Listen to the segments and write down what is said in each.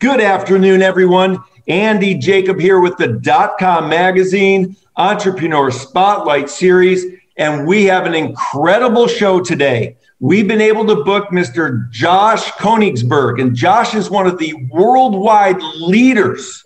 Good afternoon, everyone. Andy Jacob here with the Dot Com Magazine Entrepreneur Spotlight Series, and we have an incredible show today. We've been able to book Mr. Josh Konigsberg, and Josh is one of the worldwide leaders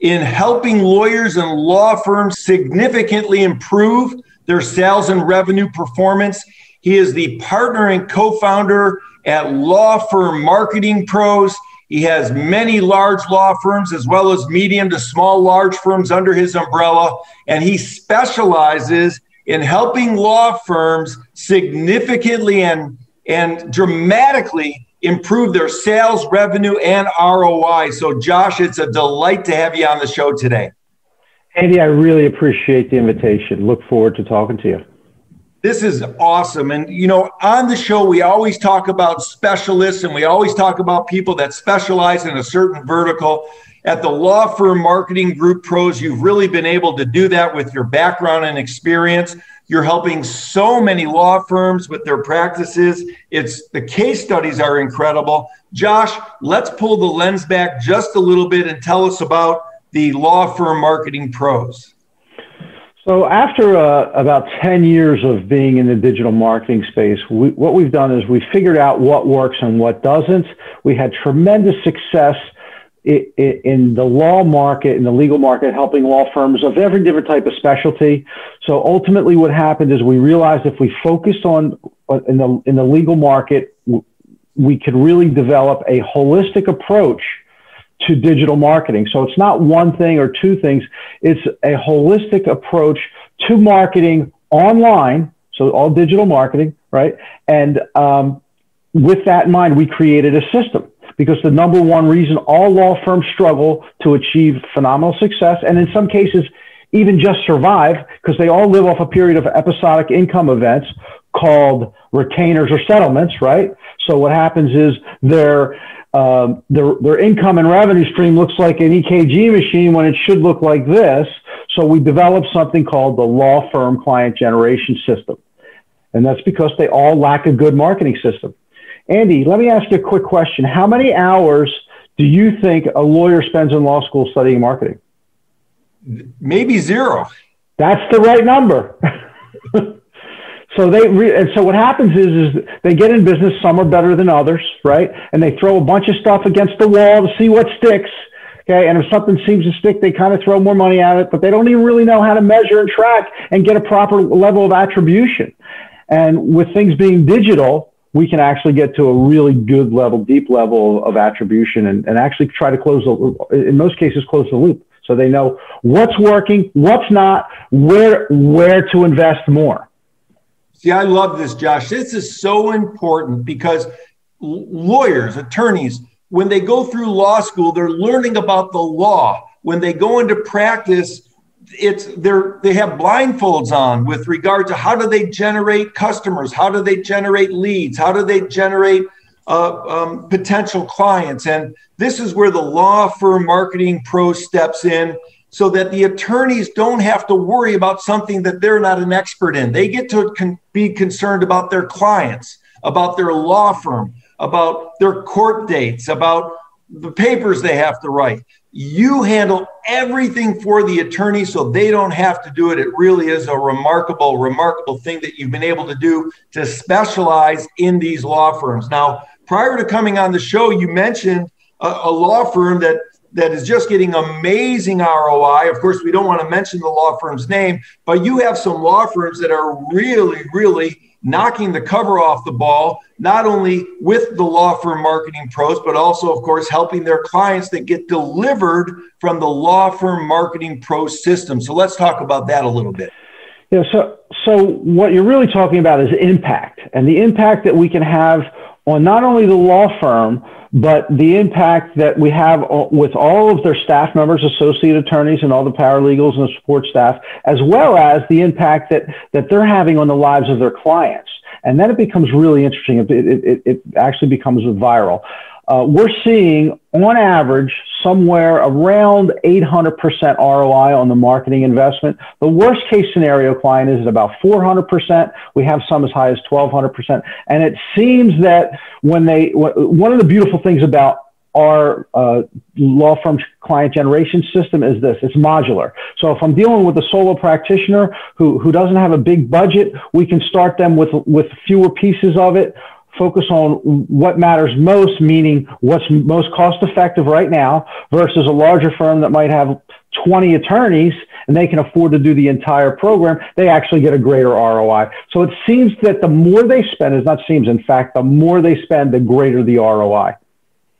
in helping lawyers and law firms significantly improve their sales and revenue performance. He is the partner and co founder at Law Firm Marketing Pros. He has many large law firms as well as medium to small large firms under his umbrella, and he specializes in helping law firms significantly and, and dramatically improve their sales, revenue, and ROI. So, Josh, it's a delight to have you on the show today. Andy, I really appreciate the invitation. Look forward to talking to you. This is awesome. And, you know, on the show, we always talk about specialists and we always talk about people that specialize in a certain vertical. At the Law Firm Marketing Group Pros, you've really been able to do that with your background and experience. You're helping so many law firms with their practices. It's the case studies are incredible. Josh, let's pull the lens back just a little bit and tell us about the law firm marketing pros. So after uh, about 10 years of being in the digital marketing space, we, what we've done is we figured out what works and what doesn't. We had tremendous success in the law market, in the legal market, helping law firms of every different type of specialty. So ultimately, what happened is we realized if we focused on in the in the legal market, we could really develop a holistic approach to digital marketing. So it's not one thing or two things; it's a holistic approach to marketing online. So all digital marketing, right? And um, with that in mind, we created a system because the number one reason all law firms struggle to achieve phenomenal success, and in some cases, even just survive, because they all live off a period of episodic income events called retainers or settlements, right? So what happens is their um, their their income and revenue stream looks like an EKG machine when it should look like this. So we developed something called the law firm client generation system, and that's because they all lack a good marketing system. Andy, let me ask you a quick question. How many hours do you think a lawyer spends in law school studying marketing? Maybe zero. That's the right number. so they re- and so what happens is is they get in business. Some are better than others, right? And they throw a bunch of stuff against the wall to see what sticks. Okay, and if something seems to stick, they kind of throw more money at it, but they don't even really know how to measure and track and get a proper level of attribution. And with things being digital, we can actually get to a really good level, deep level of attribution and, and actually try to close the, in most cases, close the loop. So they know what's working, what's not, where, where to invest more. See, I love this, Josh. This is so important because lawyers, attorneys, when they go through law school, they're learning about the law. When they go into practice, it's they're they have blindfolds on with regard to how do they generate customers how do they generate leads how do they generate uh, um, potential clients and this is where the law firm marketing pro steps in so that the attorneys don't have to worry about something that they're not an expert in they get to con- be concerned about their clients about their law firm about their court dates about the papers they have to write you handle everything for the attorney so they don't have to do it. It really is a remarkable, remarkable thing that you've been able to do to specialize in these law firms. Now, prior to coming on the show, you mentioned a, a law firm that that is just getting amazing ROI. Of course, we don't want to mention the law firm's name, but you have some law firms that are really, really knocking the cover off the ball, not only with the law firm marketing pros, but also, of course, helping their clients that get delivered from the law firm marketing pro system. So let's talk about that a little bit. Yeah, so so what you're really talking about is impact and the impact that we can have on not only the law firm, but the impact that we have with all of their staff members, associate attorneys, and all the paralegals and the support staff, as well as the impact that, that they're having on the lives of their clients. And then it becomes really interesting. It, it, it actually becomes viral uh, we're seeing on average somewhere around 800% ROI on the marketing investment. The worst case scenario client is at about 400%. We have some as high as 1200%. And it seems that when they, one of the beautiful things about our uh, law firm client generation system is this it's modular. So if I'm dealing with a solo practitioner who, who doesn't have a big budget, we can start them with, with fewer pieces of it focus on what matters most, meaning what's most cost effective right now, versus a larger firm that might have 20 attorneys and they can afford to do the entire program, they actually get a greater ROI. So it seems that the more they spend, is not seems, in fact, the more they spend, the greater the ROI.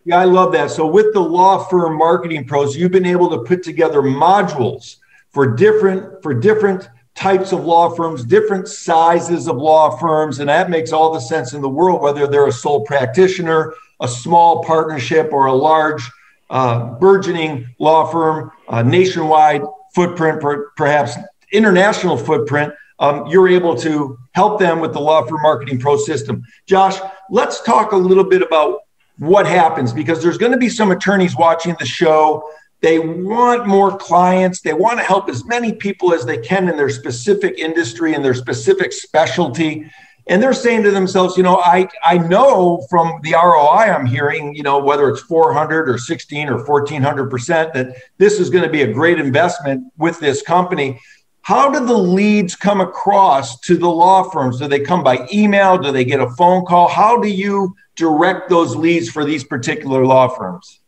Yeah, I love that. So with the law firm marketing pros, you've been able to put together modules for different for different types of law firms, different sizes of law firms, and that makes all the sense in the world, whether they're a sole practitioner, a small partnership, or a large uh, burgeoning law firm, nationwide footprint, per, perhaps international footprint. Um, you're able to help them with the law firm marketing pro system. Josh, let's talk a little bit about what happens because there's going to be some attorneys watching the show they want more clients. They want to help as many people as they can in their specific industry and their specific specialty. And they're saying to themselves, you know, I, I know from the ROI I'm hearing, you know, whether it's 400 or 16 or 1400%, that this is going to be a great investment with this company. How do the leads come across to the law firms? Do they come by email? Do they get a phone call? How do you direct those leads for these particular law firms?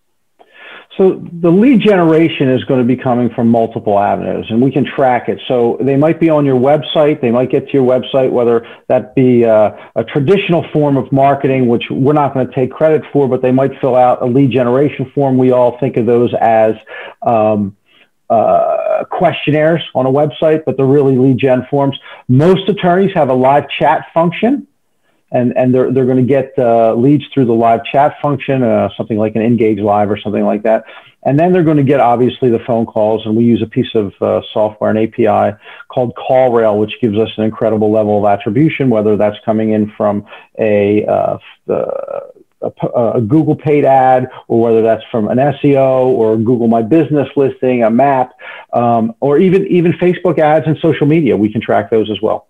So the lead generation is going to be coming from multiple avenues and we can track it. So they might be on your website. They might get to your website, whether that be uh, a traditional form of marketing, which we're not going to take credit for, but they might fill out a lead generation form. We all think of those as um, uh, questionnaires on a website, but they're really lead gen forms. Most attorneys have a live chat function and and they're they're going to get uh, leads through the live chat function, uh, something like an Ngage Live or something like that, and then they're going to get obviously the phone calls. And we use a piece of uh, software, an API called CallRail, which gives us an incredible level of attribution, whether that's coming in from a uh, a, a, Google paid ad, or whether that's from an SEO or Google My Business listing, a map, um, or even even Facebook ads and social media. We can track those as well.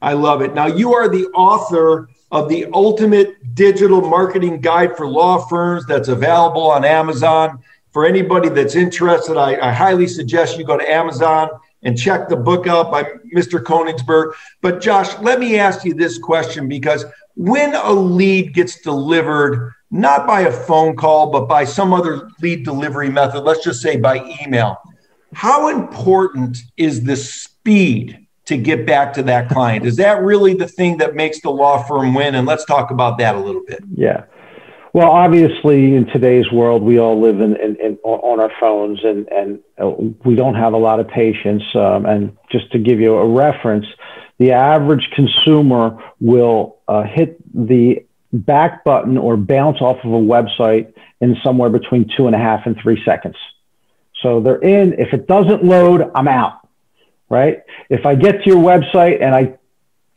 I love it. Now, you are the author of the ultimate digital marketing guide for law firms that's available on Amazon. For anybody that's interested, I, I highly suggest you go to Amazon and check the book out by Mr. Konigsberg. But, Josh, let me ask you this question because when a lead gets delivered, not by a phone call, but by some other lead delivery method, let's just say by email, how important is the speed to get back to that client. Is that really the thing that makes the law firm win? And let's talk about that a little bit. Yeah. Well, obviously, in today's world, we all live in, in, in on our phones, and and uh, we don't have a lot of patience. Um, and just to give you a reference, the average consumer will uh, hit the back button or bounce off of a website in somewhere between two and a half and three seconds. So they're in. If it doesn't load, I'm out right? If I get to your website and I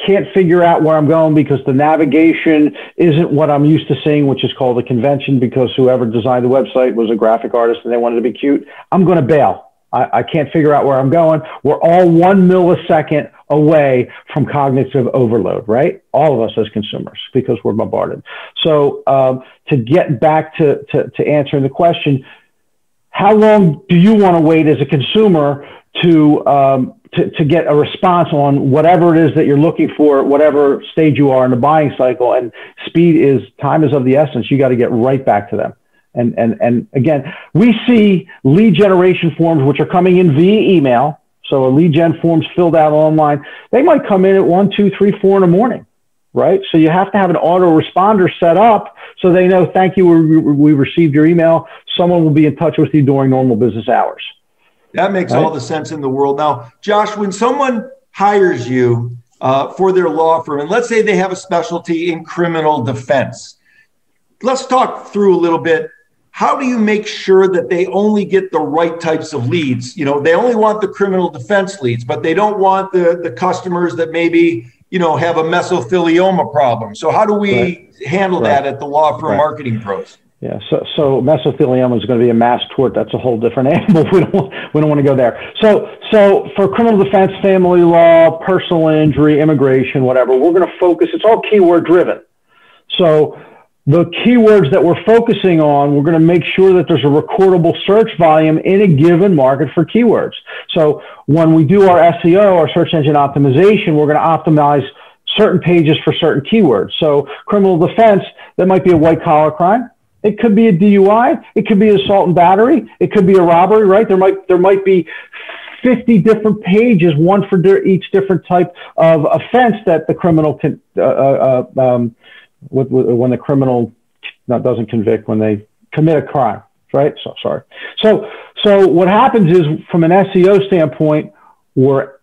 can't figure out where I'm going because the navigation isn't what I'm used to seeing, which is called a convention because whoever designed the website was a graphic artist and they wanted to be cute, I'm going to bail. I, I can't figure out where I'm going. We're all one millisecond away from cognitive overload, right? All of us as consumers because we're bombarded. So um, to get back to, to, to answering the question, how long do you want to wait as a consumer to um, to, to get a response on whatever it is that you're looking for, whatever stage you are in the buying cycle. And speed is time is of the essence. You got to get right back to them. And, and, and again, we see lead generation forms, which are coming in via email. So a lead gen forms filled out online. They might come in at one, two, three, four in the morning, right? So you have to have an autoresponder set up so they know, thank you, we, we received your email. Someone will be in touch with you during normal business hours. That makes right? all the sense in the world. Now, Josh, when someone hires you uh, for their law firm, and let's say they have a specialty in criminal defense, let's talk through a little bit. How do you make sure that they only get the right types of leads? You know, they only want the criminal defense leads, but they don't want the, the customers that maybe, you know, have a mesothelioma problem. So how do we right. handle right. that at the law firm marketing pros? Yeah, so, so mesothelioma is going to be a mass tort. That's a whole different animal. We don't, we don't want to go there. So, so for criminal defense, family law, personal injury, immigration, whatever, we're going to focus. It's all keyword driven. So the keywords that we're focusing on, we're going to make sure that there's a recordable search volume in a given market for keywords. So when we do our SEO, our search engine optimization, we're going to optimize certain pages for certain keywords. So criminal defense, that might be a white collar crime. It could be a DUI. It could be assault and battery. It could be a robbery, right? There might, there might be 50 different pages, one for each different type of offense that the criminal can, uh, uh, uh um, when the criminal not, doesn't convict, when they commit a crime, right? So sorry. So, so what happens is from an SEO standpoint, we're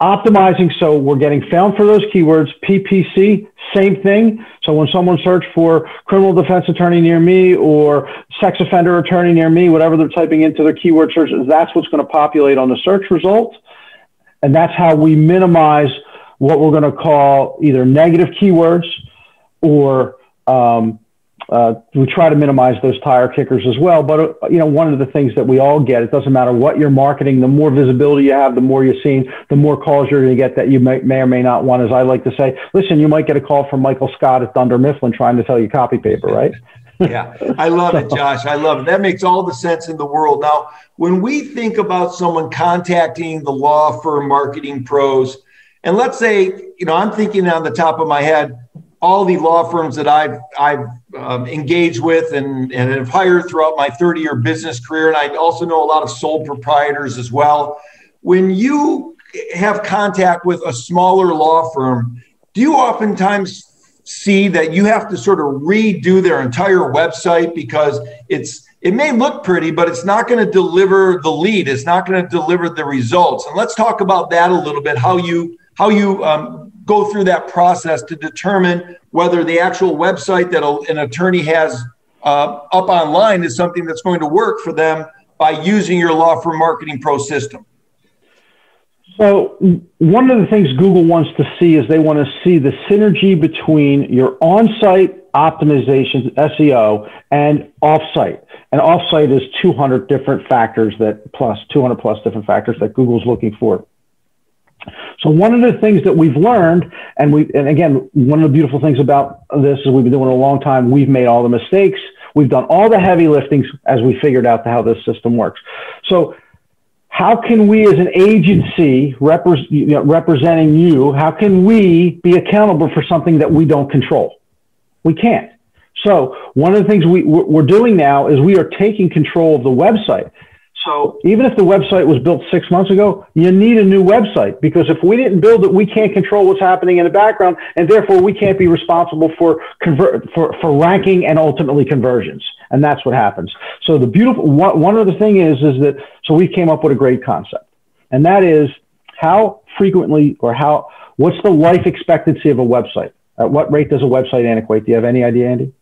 optimizing so we're getting found for those keywords ppc same thing so when someone searches for criminal defense attorney near me or sex offender attorney near me whatever they're typing into their keyword search that's what's going to populate on the search results and that's how we minimize what we're going to call either negative keywords or um, uh, we try to minimize those tire kickers as well. But uh, you know, one of the things that we all get, it doesn't matter what you're marketing. The more visibility you have, the more you're seeing, the more calls you're going to get that you may, may or may not want. As I like to say, listen, you might get a call from Michael Scott at Dunder Mifflin trying to sell you copy paper, right? yeah, I love it, Josh. I love it. That makes all the sense in the world. Now, when we think about someone contacting the law firm marketing pros, and let's say, you know, I'm thinking on the top of my head, all the law firms that I've I've um, engaged with and, and have hired throughout my 30 year business career, and I also know a lot of sole proprietors as well. When you have contact with a smaller law firm, do you oftentimes see that you have to sort of redo their entire website because it's it may look pretty, but it's not going to deliver the lead. It's not going to deliver the results. And let's talk about that a little bit. How you how you um, go through that process to determine whether the actual website that an attorney has uh, up online is something that's going to work for them by using your law firm marketing pro system. So, one of the things Google wants to see is they want to see the synergy between your on site optimization, SEO, and off site. And off site is 200 different factors that plus 200 plus different factors that Google's looking for. So one of the things that we've learned, and we, and again, one of the beautiful things about this is we've been doing it a long time. We've made all the mistakes. We've done all the heavy liftings as we figured out how this system works. So how can we as an agency repre- you know, representing you, how can we be accountable for something that we don't control? We can't. So one of the things we, we're doing now is we are taking control of the website. So even if the website was built six months ago, you need a new website because if we didn't build it, we can't control what's happening in the background, and therefore we can't be responsible for convert for, for ranking and ultimately conversions. And that's what happens. So the beautiful one, one other thing is is that so we came up with a great concept, and that is how frequently or how what's the life expectancy of a website? At what rate does a website antiquate? Do you have any idea, Andy?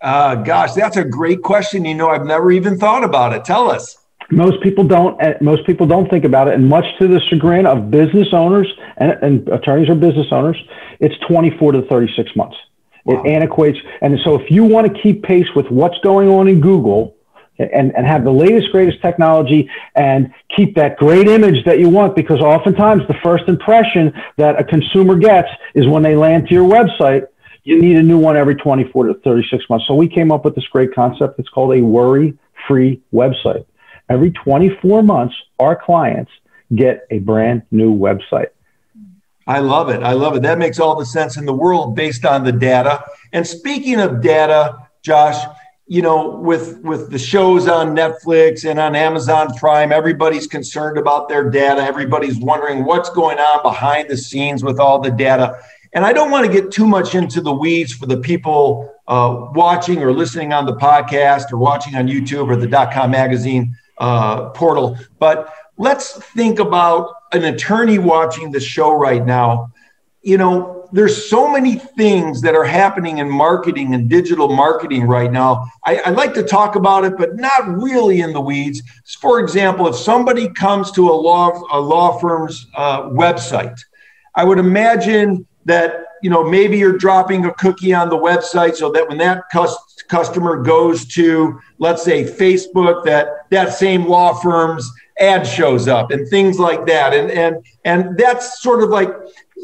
Uh, gosh, that's a great question. You know, I've never even thought about it. Tell us most people don't eh, most people don't think about it and much to the chagrin of business owners and, and attorneys or business owners it's 24 to 36 months. Wow. it antiquates and so if you want to keep pace with what's going on in google and, and have the latest greatest technology and keep that great image that you want because oftentimes the first impression that a consumer gets is when they land to your website you need a new one every 24 to 36 months. So we came up with this great concept. It's called a worry free website every 24 months, our clients get a brand new website. I love it. I love it. That makes all the sense in the world based on the data. And speaking of data, Josh, you know, with with the shows on Netflix and on Amazon Prime, everybody's concerned about their data. Everybody's wondering what's going on behind the scenes with all the data. And I don't want to get too much into the weeds for the people uh, watching or listening on the podcast or watching on YouTube or the dot com magazine uh, portal. But let's think about an attorney watching the show right now. You know, there's so many things that are happening in marketing and digital marketing right now. I, I, like to talk about it, but not really in the weeds. For example, if somebody comes to a law a law firm's uh, website, I would imagine that you know maybe you're dropping a cookie on the website so that when that customer goes to let's say facebook that that same law firm's ad shows up and things like that. And and and that's sort of like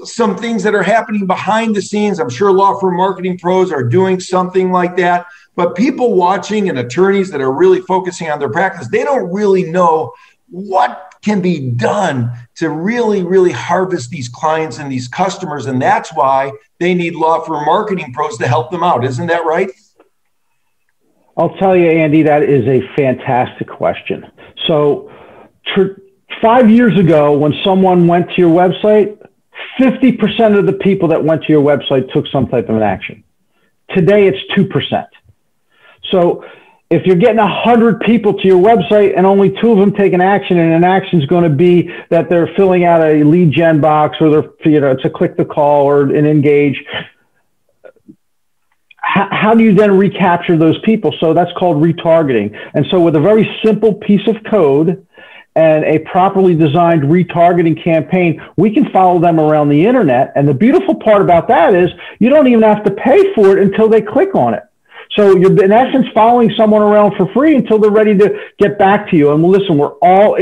some things that are happening behind the scenes. I'm sure law firm marketing pros are doing something like that. But people watching and attorneys that are really focusing on their practice, they don't really know what can be done to really, really harvest these clients and these customers. And that's why they need law firm marketing pros to help them out. Isn't that right? I'll tell you, Andy, that is a fantastic question. So, tr- five years ago, when someone went to your website, 50% of the people that went to your website took some type of an action. Today, it's 2%. So, if you're getting 100 people to your website and only two of them take an action, and an action is going to be that they're filling out a lead gen box or they're, you know, it's a click the call or an engage, how, how do you then recapture those people? So that's called retargeting. And so with a very simple piece of code and a properly designed retargeting campaign, we can follow them around the internet. And the beautiful part about that is you don't even have to pay for it until they click on it. So you're in essence following someone around for free until they're ready to get back to you. And listen, we're all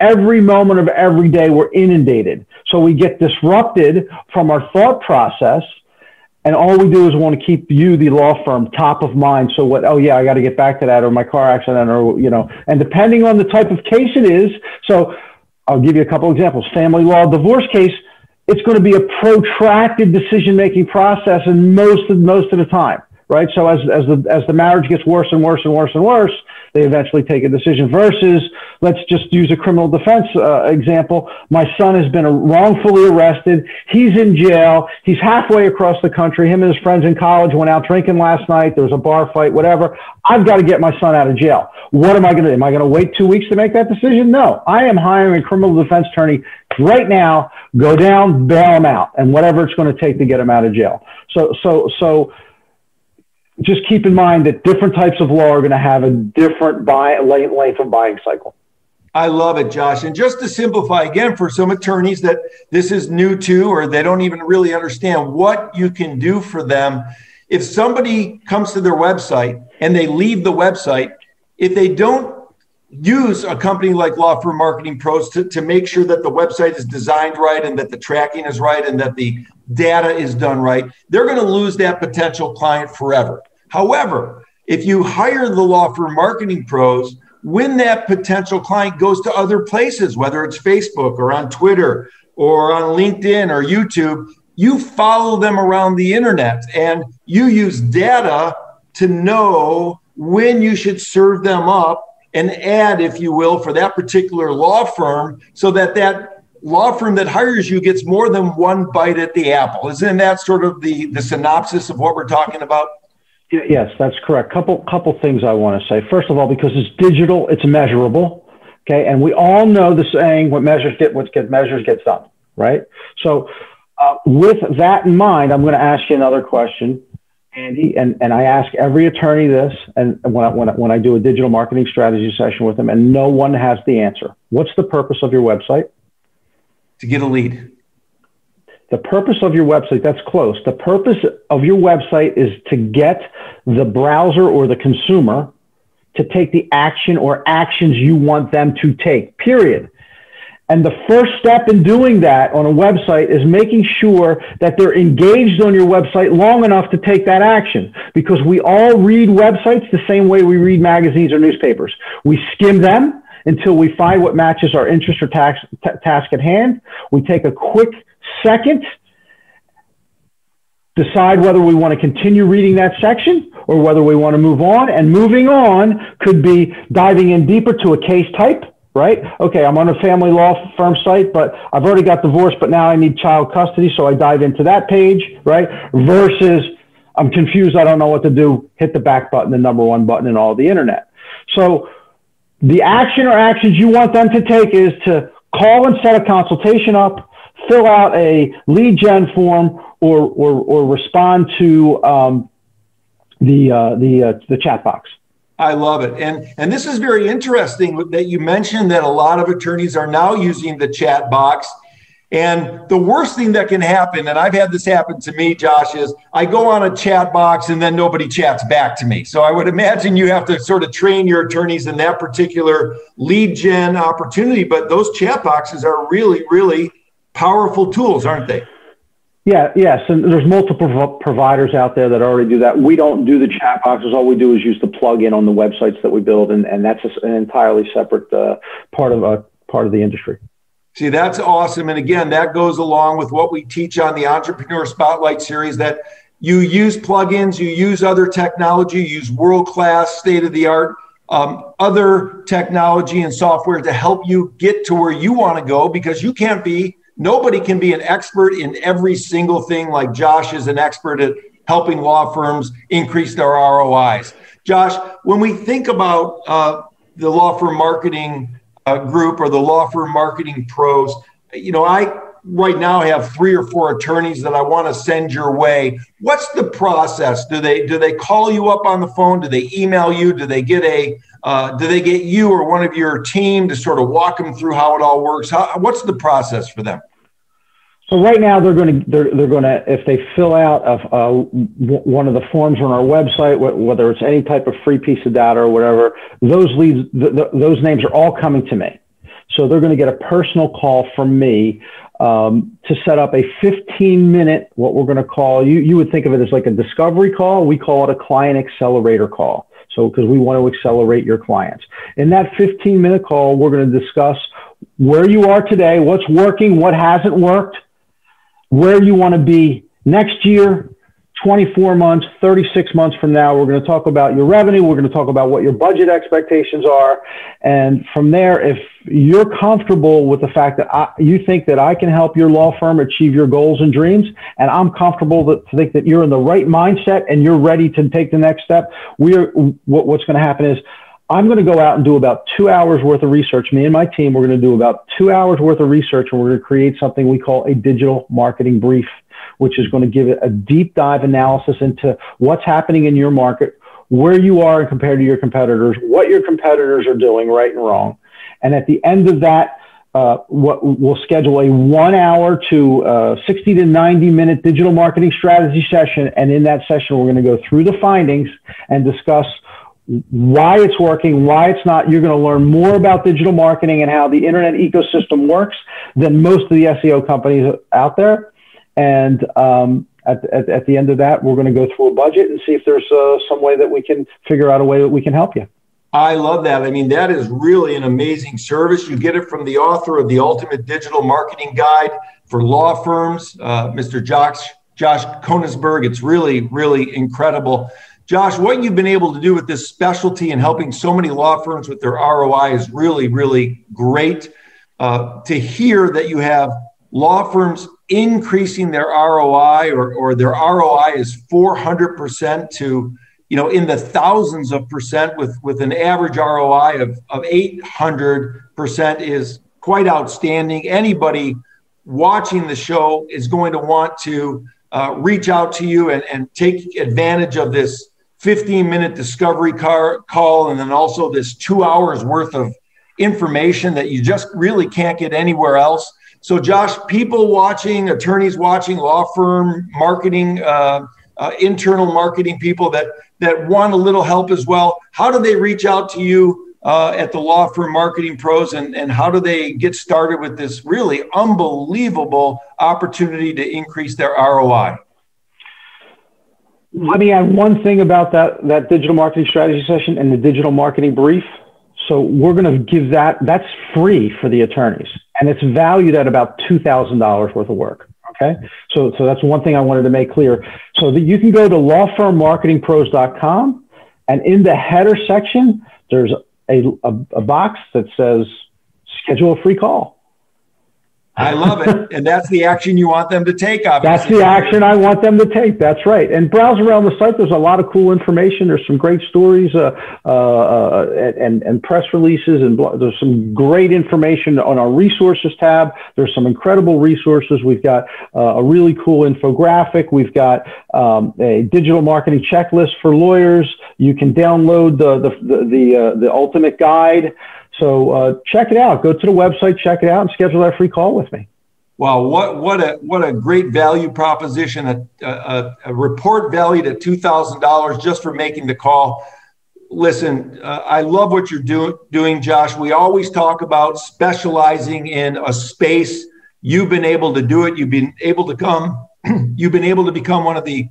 every moment of every day we're inundated. So we get disrupted from our thought process and all we do is want to keep you, the law firm, top of mind. So what? Oh yeah, I got to get back to that, or my car accident, or you know. And depending on the type of case it is, so I'll give you a couple examples. Family law divorce case, it's going to be a protracted decision making process, and most of most of the time, right? So as as the as the marriage gets worse and worse and worse and worse, they eventually take a decision. Versus, let's just use a criminal defense uh, example. My son has been wrongfully arrested. He's in jail. He's halfway across the country. Him and his friends in college went out drinking last night. There was a bar fight, whatever. I've got to get my son out of jail. What am I going to do? Am I going to wait two weeks to make that decision? No. I am hiring a criminal defense attorney right now. Go down, bail him out, and whatever it's going to take to get him out of jail. So, so, so just keep in mind that different types of law are going to have a different buy, length of buying cycle. I love it, Josh. And just to simplify again for some attorneys that this is new to or they don't even really understand what you can do for them. If somebody comes to their website and they leave the website, if they don't use a company like Law Firm Marketing Pros to, to make sure that the website is designed right and that the tracking is right and that the data is done right, they're going to lose that potential client forever. However, if you hire the law firm marketing pros, when that potential client goes to other places, whether it's Facebook or on Twitter or on LinkedIn or YouTube, you follow them around the internet and you use data to know when you should serve them up an ad, if you will, for that particular law firm so that that law firm that hires you gets more than one bite at the apple. Isn't that sort of the, the synopsis of what we're talking about? Yes, that's correct. Couple couple things I want to say. First of all, because it's digital, it's measurable. Okay, and we all know the saying: "What measures get what gets measures gets done." Right. So, uh, with that in mind, I'm going to ask you another question, Andy, and, and I ask every attorney this, and when I, when I, when I do a digital marketing strategy session with them, and no one has the answer. What's the purpose of your website? To get a lead. The purpose of your website, that's close. The purpose of your website is to get the browser or the consumer to take the action or actions you want them to take, period. And the first step in doing that on a website is making sure that they're engaged on your website long enough to take that action. Because we all read websites the same way we read magazines or newspapers. We skim them until we find what matches our interest or tax, t- task at hand. We take a quick Second, decide whether we want to continue reading that section or whether we want to move on. And moving on could be diving in deeper to a case type, right? Okay, I'm on a family law firm site, but I've already got divorced, but now I need child custody. So I dive into that page, right? Versus I'm confused. I don't know what to do. Hit the back button, the number one button in all the internet. So the action or actions you want them to take is to call and set a consultation up fill out a lead gen form or, or, or respond to um, the, uh, the, uh, the chat box. I love it. And, and this is very interesting that you mentioned that a lot of attorneys are now using the chat box. And the worst thing that can happen, and I've had this happen to me, Josh, is I go on a chat box and then nobody chats back to me. So I would imagine you have to sort of train your attorneys in that particular lead gen opportunity. But those chat boxes are really, really powerful tools, aren't they? Yeah, yes, and there's multiple providers out there that already do that. We don't do the chat boxes. All we do is use the plug-in on the websites that we build, and, and that's an entirely separate uh, part of a uh, part of the industry. See, that's awesome. And again, that goes along with what we teach on the Entrepreneur Spotlight series that you use plugins, you use other technology, you use world class, state of the art, um, other technology and software to help you get to where you want to go because you can't be, nobody can be an expert in every single thing like Josh is an expert at helping law firms increase their ROIs. Josh, when we think about uh, the law firm marketing uh, group or the law firm marketing pros. You know, I right now have three or four attorneys that I want to send your way. What's the process? Do they do they call you up on the phone? Do they email you? Do they get a uh, do they get you or one of your team to sort of walk them through how it all works? How, what's the process for them? So right now they're going to they're, they're going to if they fill out a, one of the forms on our website, whether it's any type of free piece of data or whatever, those leads those names are all coming to me. So they're going to get a personal call from me um, to set up a 15 minute what we're going to call you you would think of it as like a discovery call. We call it a client accelerator call. So because we want to accelerate your clients. In that 15 minute call, we're going to discuss where you are today, what's working, what hasn't worked where you want to be next year, 24 months, 36 months from now. We're going to talk about your revenue. We're going to talk about what your budget expectations are. And from there, if you're comfortable with the fact that I, you think that I can help your law firm achieve your goals and dreams, and I'm comfortable that, to think that you're in the right mindset and you're ready to take the next step, we're, what, what's going to happen is I'm going to go out and do about two hours worth of research. Me and my team, we're going to do about two hours worth of research and we're going to create something we call a digital marketing brief, which is going to give it a deep dive analysis into what's happening in your market, where you are compared to your competitors, what your competitors are doing right and wrong. And at the end of that, uh, what we'll schedule a one hour to uh, 60 to 90 minute digital marketing strategy session. And in that session, we're going to go through the findings and discuss why it's working, why it's not. You're going to learn more about digital marketing and how the internet ecosystem works than most of the SEO companies out there. And um, at, at, at, the end of that, we're going to go through a budget and see if there's uh, some way that we can figure out a way that we can help you. I love that. I mean, that is really an amazing service. You get it from the author of the Ultimate Digital Marketing Guide for Law Firms, uh, Mr. Josh, Josh Konigsberg. It's really, really incredible. Josh, what you've been able to do with this specialty and helping so many law firms with their ROI is really, really great. Uh, to hear that you have law firms increasing their ROI or, or their ROI is 400% to, you know, in the thousands of percent with, with an average ROI of, of 800% is quite outstanding. Anybody watching the show is going to want to uh, reach out to you and, and take advantage of this 15 minute discovery car, call and then also this two hours worth of information that you just really can't get anywhere else. So, Josh, people watching, attorneys watching, law firm marketing, uh, uh, internal marketing people that that want a little help as well. How do they reach out to you uh, at the law firm marketing pros, and and how do they get started with this really unbelievable opportunity to increase their ROI? Let me add one thing about that, that digital marketing strategy session and the digital marketing brief. So we're going to give that, that's free for the attorneys and it's valued at about $2,000 worth of work. Okay. So, so that's one thing I wanted to make clear. So that you can go to lawfirmmarketingpros.com and in the header section, there's a, a, a box that says schedule a free call. I love it. And that's the action you want them to take, obviously. That's the action I want them to take. That's right. And browse around the site. There's a lot of cool information. There's some great stories uh, uh, uh and, and press releases. And there's some great information on our resources tab. There's some incredible resources. We've got uh, a really cool infographic. We've got um, a digital marketing checklist for lawyers. You can download the, the, the, the, uh, the ultimate guide. So uh, check it out. Go to the website, check it out, and schedule that free call with me. Wow, what what a what a great value proposition! A, a, a report valued at two thousand dollars just for making the call. Listen, uh, I love what you're do, doing, Josh. We always talk about specializing in a space. You've been able to do it. You've been able to come. you've been able to become one of the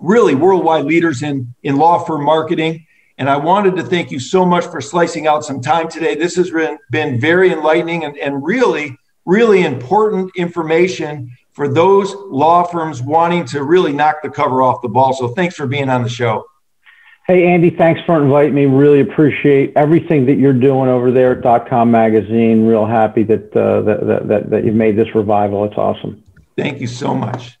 really worldwide leaders in in law firm marketing. And I wanted to thank you so much for slicing out some time today. This has been, very enlightening and, and really really important information for those law firms wanting to really knock the cover off the ball. So thanks for being on the show. Hey, Andy, thanks for inviting me. Really appreciate everything that you're doing over there at Dot Com Magazine. Real happy that, uh, that, that, that, that you've made this revival. It's awesome. Thank you so much.